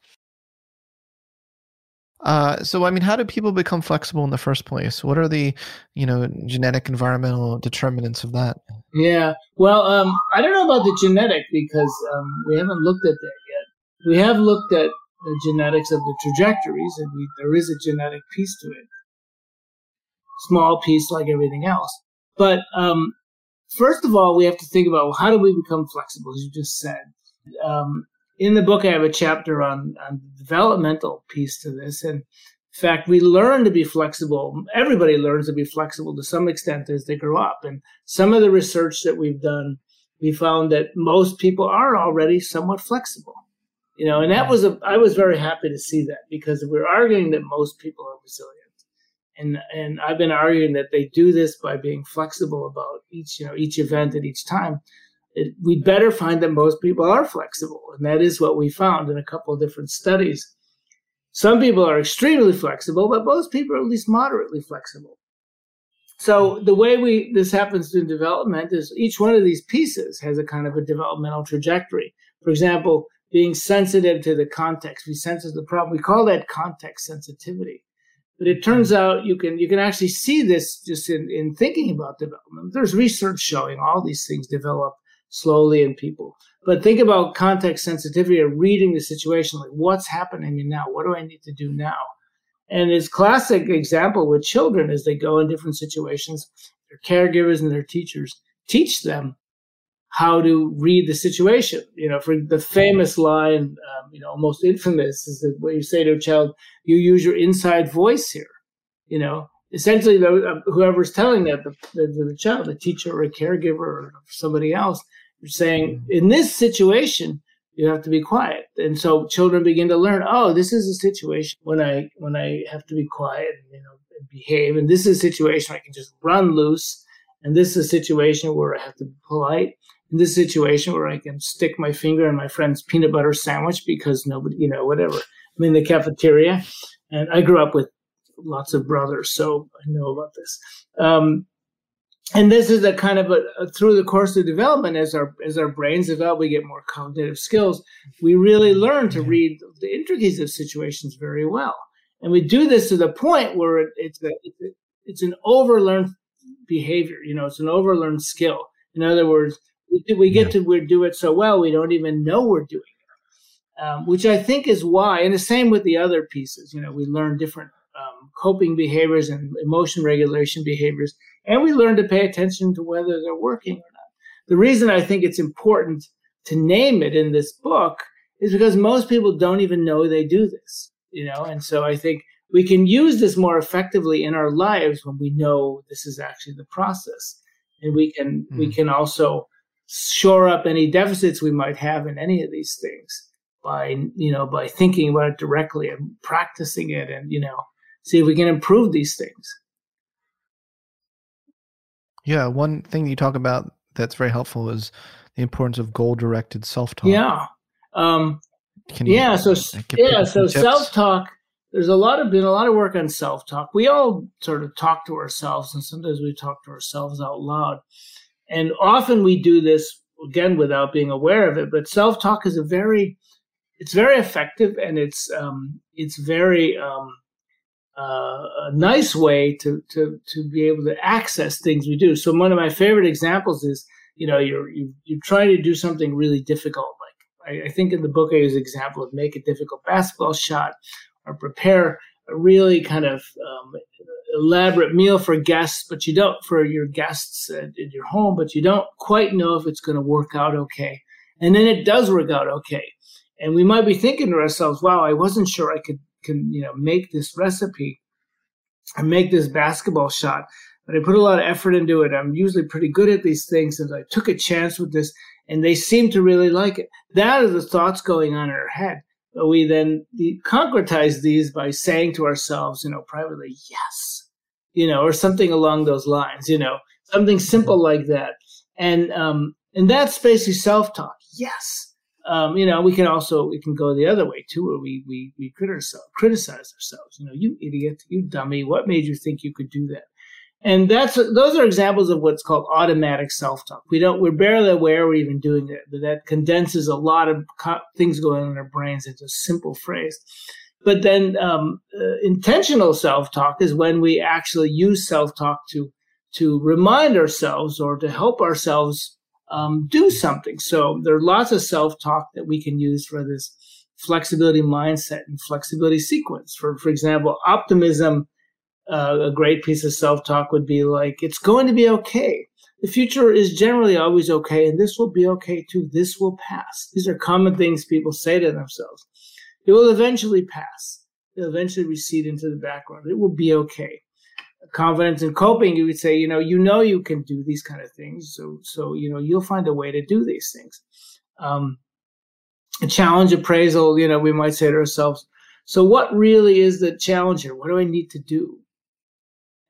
Uh, so, I mean, how do people become flexible in the first place? What are the, you know, genetic environmental determinants of that? Yeah. Well, um, I don't know about the genetic because um, we haven't looked at that yet. We have looked at the genetics of the trajectories, and we, there is a genetic piece to it. Small piece, like everything else. But um, first of all, we have to think about well, how do we become flexible, as you just said. Um, in the book, I have a chapter on, on the developmental piece to this. And in fact, we learn to be flexible. Everybody learns to be flexible to some extent as they grow up. And some of the research that we've done, we found that most people are already somewhat flexible. You know, and that was a, I was very happy to see that because we're arguing that most people are resilient and and I've been arguing that they do this by being flexible about each you know each event at each time. It, we'd better find that most people are flexible, and that is what we found in a couple of different studies. Some people are extremely flexible, but most people are at least moderately flexible. So the way we this happens in development is each one of these pieces has a kind of a developmental trajectory. For example, being sensitive to the context, we sense the problem. We call that context sensitivity. But it turns out you can you can actually see this just in, in thinking about development. There's research showing all these things develop slowly in people. But think about context sensitivity or reading the situation, like what's happening now? What do I need to do now? And this classic example with children as they go in different situations, their caregivers and their teachers teach them how to read the situation. You know, for the famous line, um, you know, almost infamous is that where you say to a child, "You use your inside voice here." You know, essentially, the, uh, whoever's telling that the, the, the, child, the teacher or a caregiver or somebody else, saying, in this situation, you have to be quiet. And so children begin to learn, oh, this is a situation when I when I have to be quiet, and, you know, and behave, and this is a situation I can just run loose. And this is a situation where I have to be polite in this situation where I can stick my finger in my friend's peanut butter sandwich because nobody, you know, whatever. I'm in the cafeteria, and I grew up with lots of brothers, so I know about this. Um, and this is a kind of a, a, through the course of development as our as our brains develop, we get more cognitive skills. We really learn to read the intricacies of situations very well, and we do this to the point where it, it's a, it's, an overlearned behavior. You know, it's an overlearned skill. In other words, we, we get yeah. to we do it so well we don't even know we're doing it, um, which I think is why. And the same with the other pieces. You know, we learn different um, coping behaviors and emotion regulation behaviors, and we learn to pay attention to whether they're working or not. The reason I think it's important to name it in this book is because most people don't even know they do this. You know, and so I think we can use this more effectively in our lives when we know this is actually the process and we can mm. we can also shore up any deficits we might have in any of these things. by you know by thinking about it directly and practicing it and you know see if we can improve these things. Yeah one thing you talk about that's very helpful is the importance of goal directed self-talk. Yeah um yeah so yeah so self-talk there's a lot of been a lot of work on self-talk. We all sort of talk to ourselves and sometimes we talk to ourselves out loud. And often we do this again without being aware of it but self-talk is a very it's very effective and it's um, it's very um, uh, a nice way to to to be able to access things we do. So one of my favorite examples is you know you're you you try to do something really difficult. Like I, I think in the book I use an example of make a difficult basketball shot or prepare a really kind of um, elaborate meal for guests, but you don't for your guests in your home, but you don't quite know if it's going to work out okay. And then it does work out okay and we might be thinking to ourselves, "Wow, I wasn't sure I could can you know make this recipe and make this basketball shot." But I put a lot of effort into it. I'm usually pretty good at these things, and I took a chance with this, and they seem to really like it. That are the thoughts going on in our head. But we then concretize these by saying to ourselves, you know, privately, "Yes," you know, or something along those lines, you know, something simple like that, and um, and that's basically self-talk. Yes um, you know, we can also we can go the other way too, where we we we criticize criticize ourselves. You know, you idiot, you dummy, what made you think you could do that? And that's those are examples of what's called automatic self-talk. We don't we're barely aware we're even doing that. But that condenses a lot of co- things going on in our brains into a simple phrase. But then um, uh, intentional self-talk is when we actually use self-talk to to remind ourselves or to help ourselves um, do something. So there are lots of self talk that we can use for this flexibility mindset and flexibility sequence. For for example, optimism. Uh, a great piece of self talk would be like, "It's going to be okay. The future is generally always okay, and this will be okay too. This will pass." These are common things people say to themselves. It will eventually pass. It'll eventually recede into the background. It will be okay confidence in coping, you would say, you know, you know, you can do these kind of things. So, so you know, you'll find a way to do these things. Um, challenge appraisal, you know, we might say to ourselves, so what really is the challenge here? What do I need to do?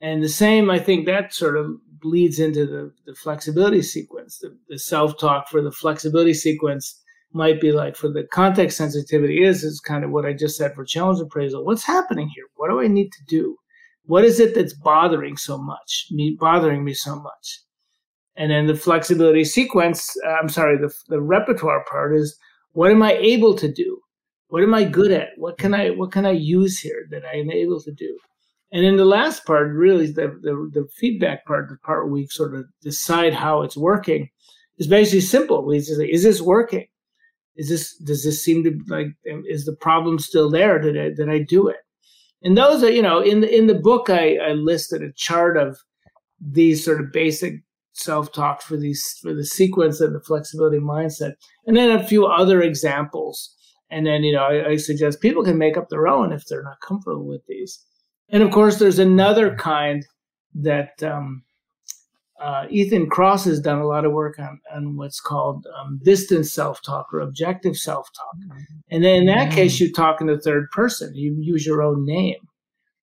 And the same, I think that sort of leads into the, the flexibility sequence. The, the self-talk for the flexibility sequence might be like for the context sensitivity is is kind of what I just said for challenge appraisal. What's happening here? What do I need to do? What is it that's bothering so much, me bothering me so much? And then the flexibility sequence, uh, I'm sorry, the, the repertoire part is what am I able to do? What am I good at? What can I what can I use here that I am able to do? And then the last part, really, the, the, the feedback part, the part where we sort of decide how it's working, is basically simple. We just say, is this working? Is this does this seem to like is the problem still there? Did I did I do it? And those are, you know, in the in the book I, I listed a chart of these sort of basic self-talk for these for the sequence and the flexibility mindset, and then a few other examples. And then, you know, I, I suggest people can make up their own if they're not comfortable with these. And of course, there's another kind that um, uh, Ethan Kross has done a lot of work on, on what's called um, distance self talk or objective self talk. Mm-hmm. And then in that mm-hmm. case, you talk in the third person. You use your own name.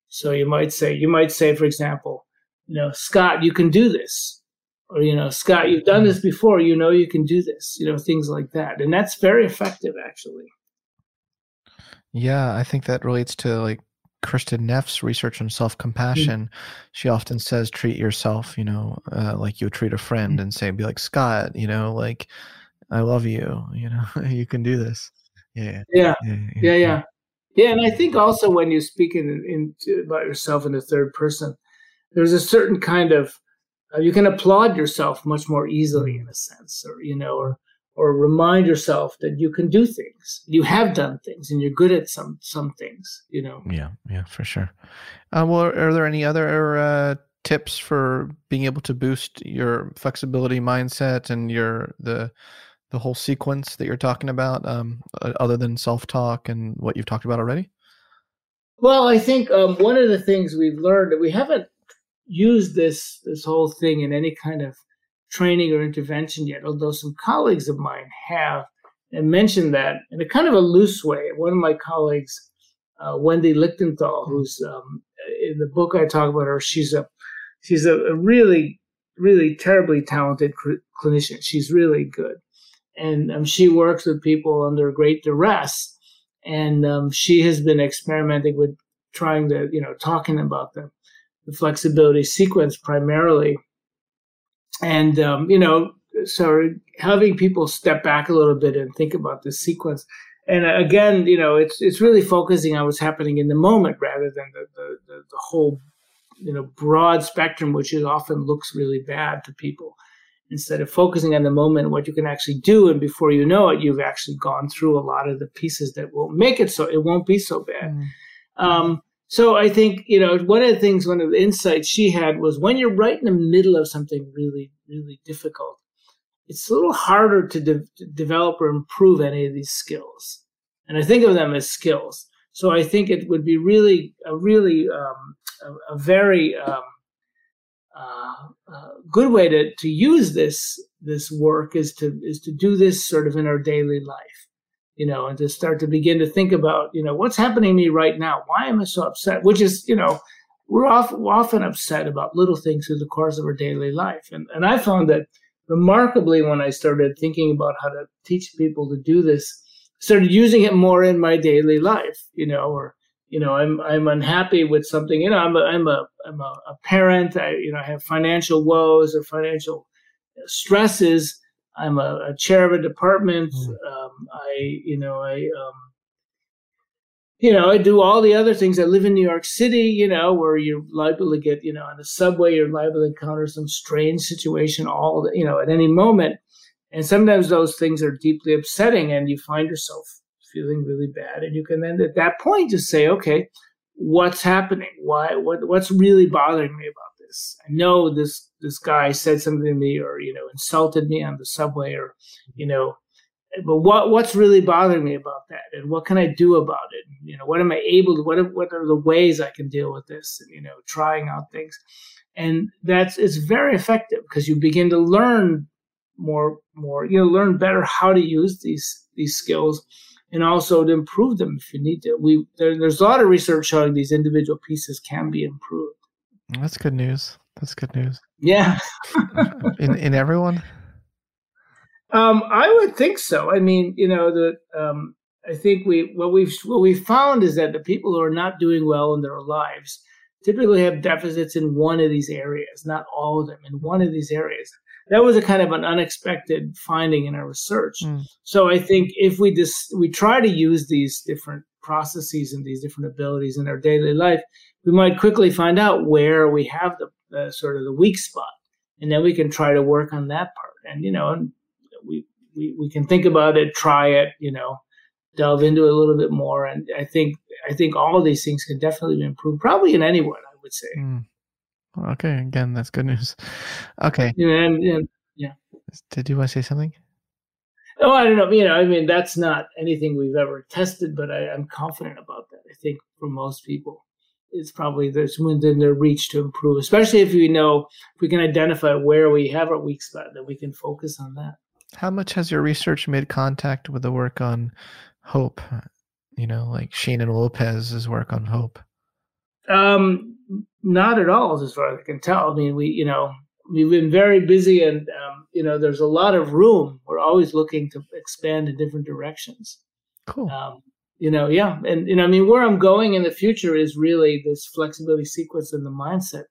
So you might say, you might say, for example, you know, Scott, you can do this. Or, you know, Scott, you've done this before. You know, you can do this. You know, things like that. And that's very effective, actually. Yeah, I think that relates to like Kristin Neff's research on self compassion, mm. she often says, treat yourself, you know, uh, like you would treat a friend mm. and say, be like, Scott, you know, like, I love you, you know, <laughs> you can do this. Yeah. Yeah. Yeah. Yeah. yeah. yeah. And I think also when you speak in, in, about yourself in the third person, there's a certain kind of, uh, you can applaud yourself much more easily in a sense, or, you know, or, or remind yourself that you can do things. You have done things and you're good at some some things you know? Yeah yeah for sure. Uh, well are there any other uh, tips for being able to boost your flexibility mindset and your the the whole sequence that you're talking about um, other than self-talk and what you've talked about already? Well i think um, one of the things we've learned that we haven't used this this whole thing in any kind of training or intervention yet, although some colleagues of mine have. and mentioned that in a kind of a loose way. One of my colleagues, uh, Wendy Lichtenthal, who's um, in the book I talk about her, she's a she's a, a really really terribly talented cl- clinician. She's really good, and um, she works with people under great duress. And um, she has been experimenting with trying to, you know, talking about the, the flexibility sequence primarily, and um, you know, so having people step back a little bit and think about the sequence. And uh, again, you know, it's it's really focusing on what's happening in the moment rather than the, the, the, the whole you know broad spectrum, which is often looks really bad to people. Instead of focusing on the moment, what you can actually do, and before you know it, you've actually gone through a lot of the pieces that will make it so it won't be so bad. Mm. Um, so I think you know one of the things, one of the insights she had was when you're right in the middle of something really, really difficult, it's a little harder to, de- to develop or improve any of these skills. And I think of them as skills. So I think it would be really, a really um, a, a, very um, uh, uh, good way to, to use this this work is to is to do this sort of in our daily life, you know, and to start to begin to think about, you know, what's happening to me right now? Why am I so upset? Which is, you know, we're, often, upset about little things through the course of our daily life, and and I found that remarkably when I started thinking about how to teach people to do this, started using it more in my daily life, you know, or you know, I'm I'm unhappy with something. You know, I'm a I'm a I'm a, a parent. I you know I have financial woes or financial stresses. I'm a, a chair of a department. Mm. Um, I you know I um, you know I do all the other things. I live in New York City. You know, where you're liable to get you know on the subway, you're liable to encounter some strange situation all the, you know at any moment. And sometimes those things are deeply upsetting, and you find yourself feeling really bad. And you can then at that point just say, okay, what's happening? Why what what's really bothering me about this? I know this this guy said something to me or, you know, insulted me on the subway or, you know, but what what's really bothering me about that and what can i do about it you know what am i able to what what are the ways i can deal with this and you know trying out things and that's it's very effective because you begin to learn more more you know learn better how to use these these skills and also to improve them if you need to. We there, there's a lot of research showing these individual pieces can be improved. That's good news. That's good news. Yeah. <laughs> <laughs> in in everyone. Um, I would think so. I mean, you know, the um, I think we what we've what we found is that the people who are not doing well in their lives typically have deficits in one of these areas, not all of them, in one of these areas that was a kind of an unexpected finding in our research. Mm. So I think if we just we try to use these different processes and these different abilities in our daily life, we might quickly find out where we have the, the sort of the weak spot, and then we can try to work on that part. And you know, and we we we can think about it, try it, you know, delve into it a little bit more. And I think I think all of these things can definitely be improved, probably in anyone. I would say. Mm. Okay, again, that's good news. Okay. Yeah, and, and yeah. Did you want to say something? Oh, I don't know. You know, I mean, that's not anything we've ever tested, but I, am confident about that. I think for most people, it's probably there's within their reach to improve, especially if we know if we can identify where we have our weak spot, that we can focus on that. How much has your research made contact with the work on hope? You know, like Shane Lopez's work on hope. Um, not at all, as far as I can tell. I mean, we, you know, we've been very busy, and um, you know, there's a lot of room. We're always looking to expand in different directions. Cool. Um, you know, yeah, and you know, I mean, where I'm going in the future is really this flexibility sequence and the mindset.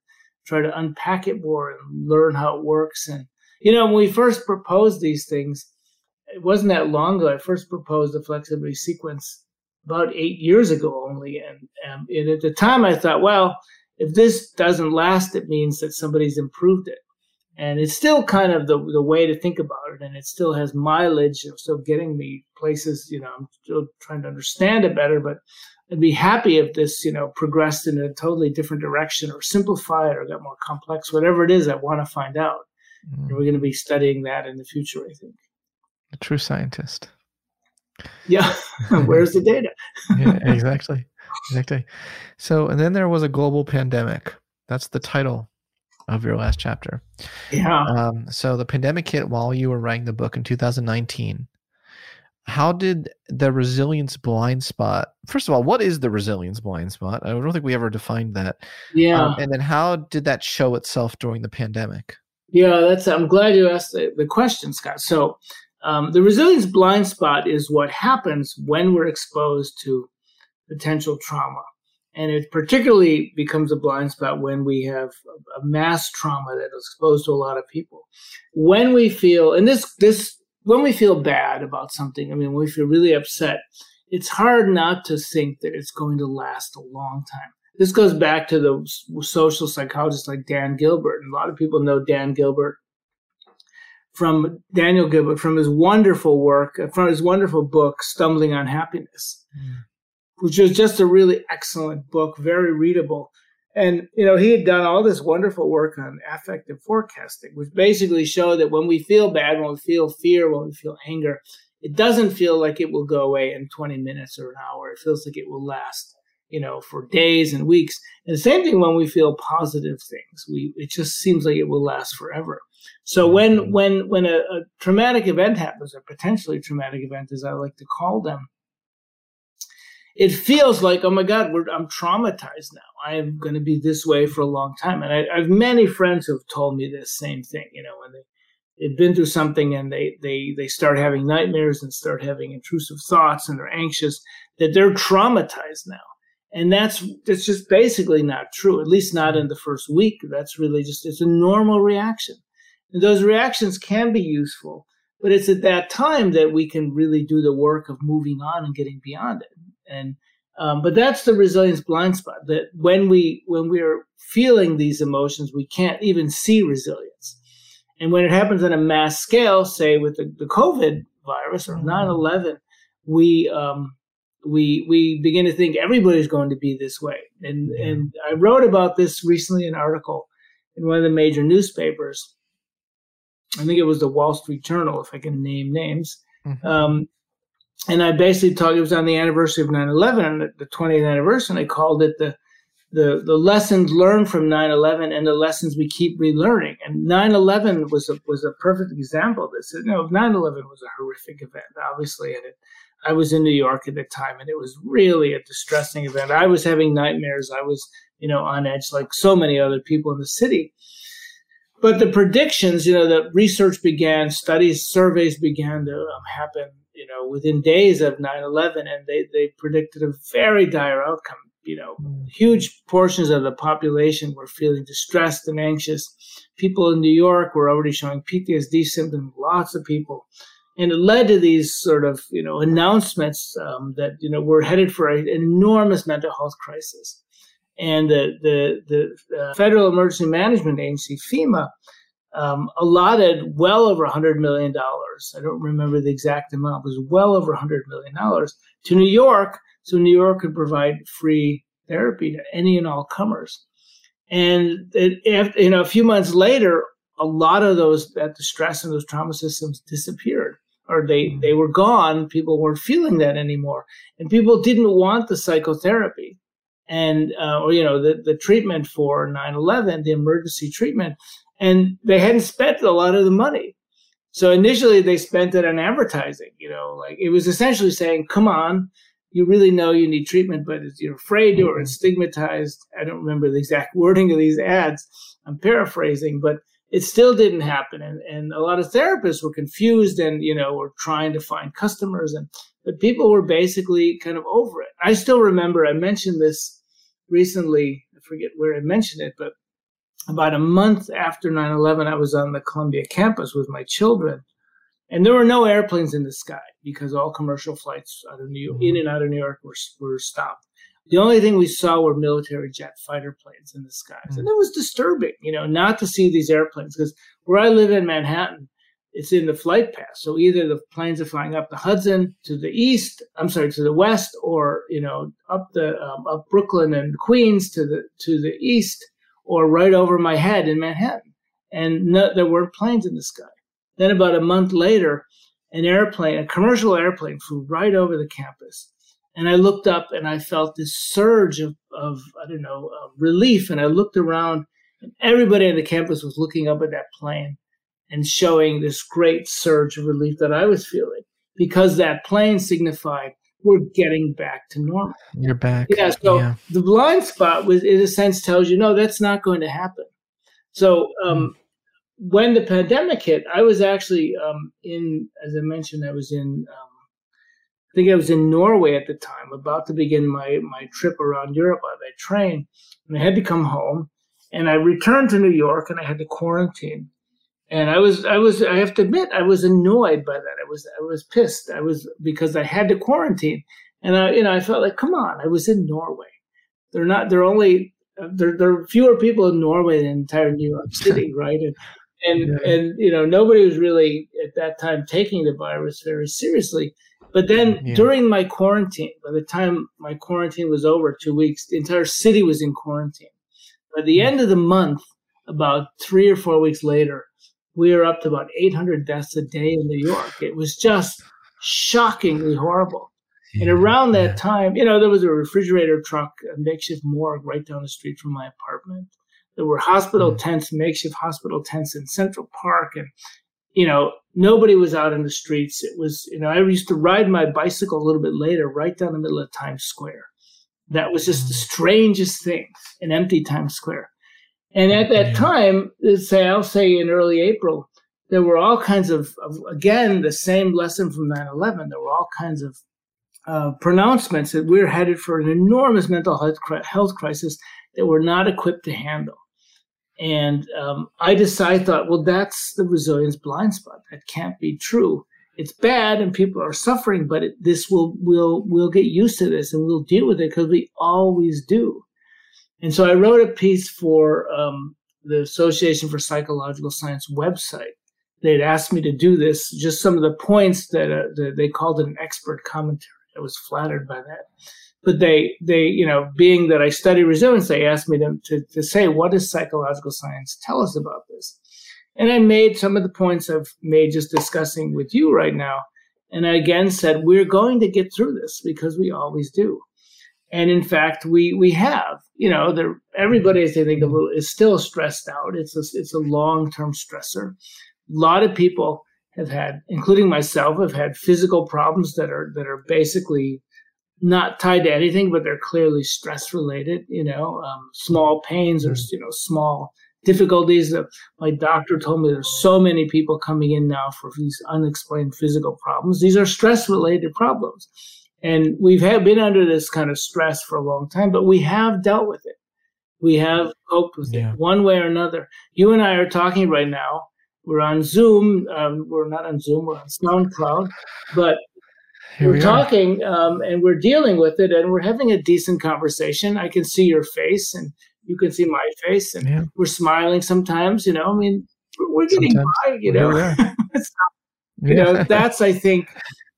Try to unpack it more and learn how it works. And you know, when we first proposed these things, it wasn't that long ago. I first proposed the flexibility sequence about eight years ago only, and, um, and at the time I thought, well, if this doesn't last, it means that somebody's improved it. And it's still kind of the, the way to think about it. And it still has mileage of still getting me places, you know, I'm still trying to understand it better, but I'd be happy if this, you know, progressed in a totally different direction or simplified or got more complex, whatever it is I want to find out. Mm. we're going to be studying that in the future, I think. A true scientist. Yeah. <laughs> Where's the data? <laughs> yeah, exactly exactly. So, and then there was a global pandemic. That's the title of your last chapter. Yeah. Um, so the pandemic hit while you were writing the book in 2019. how did the resilience blind spot first of all what is the resilience blind spot i don't think we ever defined that yeah um, and then how did that show itself during the pandemic yeah that's i'm glad you asked the, the question scott so um, the resilience blind spot is what happens when we're exposed to potential trauma and it particularly becomes a blind spot when we have a mass trauma that is exposed to a lot of people when we feel and this this when we feel bad about something, I mean, when we feel really upset, it's hard not to think that it's going to last a long time. This goes back to the social psychologists like Dan Gilbert. And a lot of people know Dan Gilbert from Daniel Gilbert from his wonderful work, from his wonderful book, Stumbling on Happiness, mm. Which was just a really excellent book, very readable. And you know, he had done all this wonderful work on affective forecasting, which basically showed that when we feel bad, when we feel fear, when we feel anger, it doesn't feel like it will go away in 20 minutes or an hour. It feels like it will last, you know, for days and weeks. And the same thing when we feel positive things. We it just seems like it will last forever. So when mm-hmm. when when a, a traumatic event happens, a potentially traumatic event, as I like to call them, it feels like, oh my God, I'm traumatized now. I'm going to be this way for a long time. And I, I, have many friends who have told me this same thing. You know, when they they've been through something and they they they start having nightmares and start having intrusive thoughts and they're anxious, that they're traumatized now. And that's that's just basically not true. At least not in the first week. That's really just it's a normal reaction. And those reactions can be useful, but it's at that time that we can really do the work of moving on and getting beyond it and um, but that's the resilience blind spot that when we when we're feeling these emotions we can't even see resilience and when it happens on a mass scale say with the, the covid virus or 9-11 mm-hmm. we um, we we begin to think everybody's going to be this way and yeah. and i wrote about this recently in an article in one of the major newspapers i think it was the wall street journal if i can name names mm-hmm. um, and I basically talked. It was on the anniversary of 9/11, the 20th anniversary. And I called it the the the lessons learned from 9/11 and the lessons we keep relearning. And 9/11 was a was a perfect example of this. You know, 9/11 was a horrific event, obviously, and it. I was in New York at the time, and it was really a distressing event. I was having nightmares. I was, you know, on edge like so many other people in the city. But the predictions, you know, the research began, studies, surveys began to um, happen you know, within days of 9/11, and they they predicted a very dire outcome. You know, mm. huge portions of the population were feeling distressed and anxious. People in New York were already showing PTSD symptoms. Lots of people, and it led to these sort of you know announcements um, that you know we're headed for an enormous mental health crisis. And the the the uh, Federal Emergency Management Agency FEMA um, allotted well over $100 million. I don't remember the exact amount, it was well over $100 million to New York so New York could provide free therapy to any and all comers. And it, after, you know, a few months later, a lot of those that the stress in those trauma systems disappeared or they, mm-hmm. they were gone. People weren't feeling that anymore. And people didn't want the psychotherapy and, uh, or, you know, the, the treatment for 9-11, the emergency treatment and they hadn't spent a lot of the money. So initially they spent it on advertising, you know, like it was essentially saying, come on, you really know you need treatment, but you're afraid or mm-hmm. it's stigmatized. I don't remember the exact <laughs> wording of these ads. I'm paraphrasing, but it still didn't happen. And, and a lot of therapists were confused and, you know, were trying to find customers and, but people were basically kind of over it. I still remember I mentioned this recently. I forget where I mentioned it, but about a month after 9 11, I was on the Columbia campus with my children. And there were no airplanes in the sky because all commercial flights out of New York, in and out of New York were, were stopped. The only thing we saw were military jet fighter planes in the skies. Mm-hmm. And it was disturbing, you know, not to see these airplanes because where I live in Manhattan, it's in the flight path. So either the planes are flying up the Hudson to the east, I'm sorry, to the west, or, you know, up the, um, up Brooklyn and Queens to the, to the east or right over my head in Manhattan. And no, there weren't planes in the sky. Then about a month later, an airplane, a commercial airplane, flew right over the campus. And I looked up and I felt this surge of, of I don't know, relief. And I looked around and everybody on the campus was looking up at that plane and showing this great surge of relief that I was feeling. because that plane signified we're getting back to normal. You're back. Yeah. So yeah. the blind spot was, in a sense, tells you no, that's not going to happen. So um, mm. when the pandemic hit, I was actually um, in, as I mentioned, I was in. Um, I think I was in Norway at the time, about to begin my my trip around Europe by train, and I had to come home. And I returned to New York, and I had to quarantine and I was I was I have to admit I was annoyed by that. I was I was pissed. I was because I had to quarantine, and I you know I felt like come on. I was in Norway. They're not. They're only there. There are fewer people in Norway than entire New York <laughs> City, right? And and yeah. and you know nobody was really at that time taking the virus very seriously. But then yeah. during my quarantine, by the time my quarantine was over, two weeks, the entire city was in quarantine. By the mm. end of the month, about three or four weeks later, we were up to about 800 deaths a day in New York. It was just shockingly horrible. Yeah, and around that yeah. time, you know, there was a refrigerator truck, a makeshift morgue right down the street from my apartment. There were hospital mm. tents, makeshift hospital tents in Central Park. And, you know, nobody was out in the streets. It was, you know, I used to ride my bicycle a little bit later right down the middle of Times Square. That was just the mm. strangest thing, an empty Times Square. And at that time, say I'll say in early April, there were all kinds of, of again the same lesson from 9/11. There were all kinds of uh, pronouncements that we're headed for an enormous mental health, health crisis that we're not equipped to handle. And um, I decided, thought, well, that's the resilience blind spot. That can't be true. It's bad, and people are suffering, but it, this will will we'll get used to this, and we'll deal with it because we always do. And so I wrote a piece for um, the Association for Psychological Science website. They'd asked me to do this, just some of the points that, uh, that they called it an expert commentary. I was flattered by that. But they, they, you know, being that I study resilience, they asked me to, to, to say, what does psychological science tell us about this? And I made some of the points I've made just discussing with you right now. And I again said, we're going to get through this because we always do. And in fact, we we have, you know, there everybody I think is still stressed out. It's a it's a long term stressor. A lot of people have had, including myself, have had physical problems that are that are basically not tied to anything, but they're clearly stress related. You know, um, small pains or you know small difficulties. That my doctor told me there's so many people coming in now for these unexplained physical problems. These are stress related problems. And we've had, been under this kind of stress for a long time, but we have dealt with it. We have coped with yeah. it one way or another. You and I are talking right now. We're on Zoom. Um, we're not on Zoom. We're on SoundCloud, but Here we're we talking um, and we're dealing with it, and we're having a decent conversation. I can see your face, and you can see my face, and yeah. we're smiling sometimes. You know, I mean, we're getting sometimes. by. You know, <laughs> you know, that's I think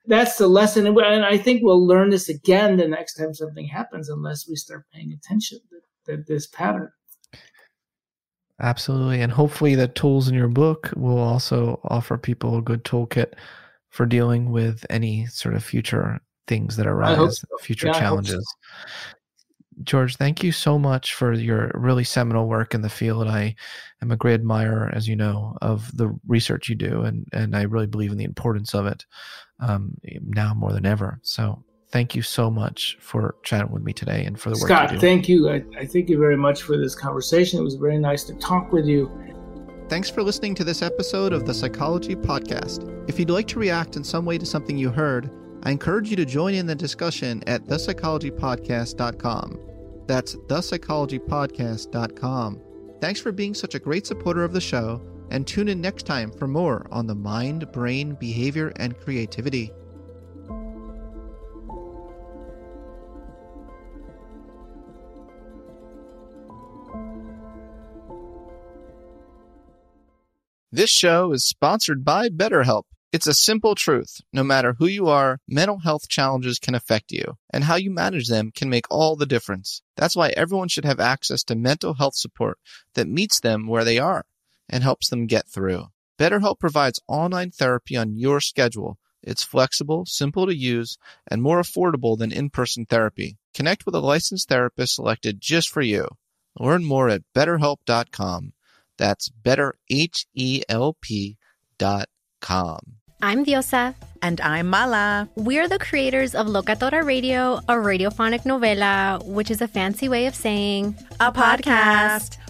that's the lesson. And I think we'll learn this again the next time something happens, unless we start paying attention to, to this pattern. Absolutely. And hopefully, the tools in your book will also offer people a good toolkit for dealing with any sort of future things that arise, so. future yeah, challenges. George, thank you so much for your really seminal work in the field. I am a great admirer, as you know, of the research you do, and, and I really believe in the importance of it um, now more than ever. So thank you so much for chatting with me today and for the work Scott, thank you. I, I thank you very much for this conversation. It was very nice to talk with you. Thanks for listening to this episode of the Psychology Podcast. If you'd like to react in some way to something you heard, I encourage you to join in the discussion at thepsychologypodcast.com. That's thepsychologypodcast.com. Thanks for being such a great supporter of the show, and tune in next time for more on the mind, brain, behavior, and creativity. This show is sponsored by BetterHelp. It's a simple truth. No matter who you are, mental health challenges can affect you, and how you manage them can make all the difference. That's why everyone should have access to mental health support that meets them where they are and helps them get through. BetterHelp provides online therapy on your schedule. It's flexible, simple to use, and more affordable than in-person therapy. Connect with a licensed therapist selected just for you. Learn more at betterhelp.com. That's betterhelp.com. I'm Diosa. And I'm Mala. We're the creators of Locatora Radio, a radiophonic novela, which is a fancy way of saying a, podcast.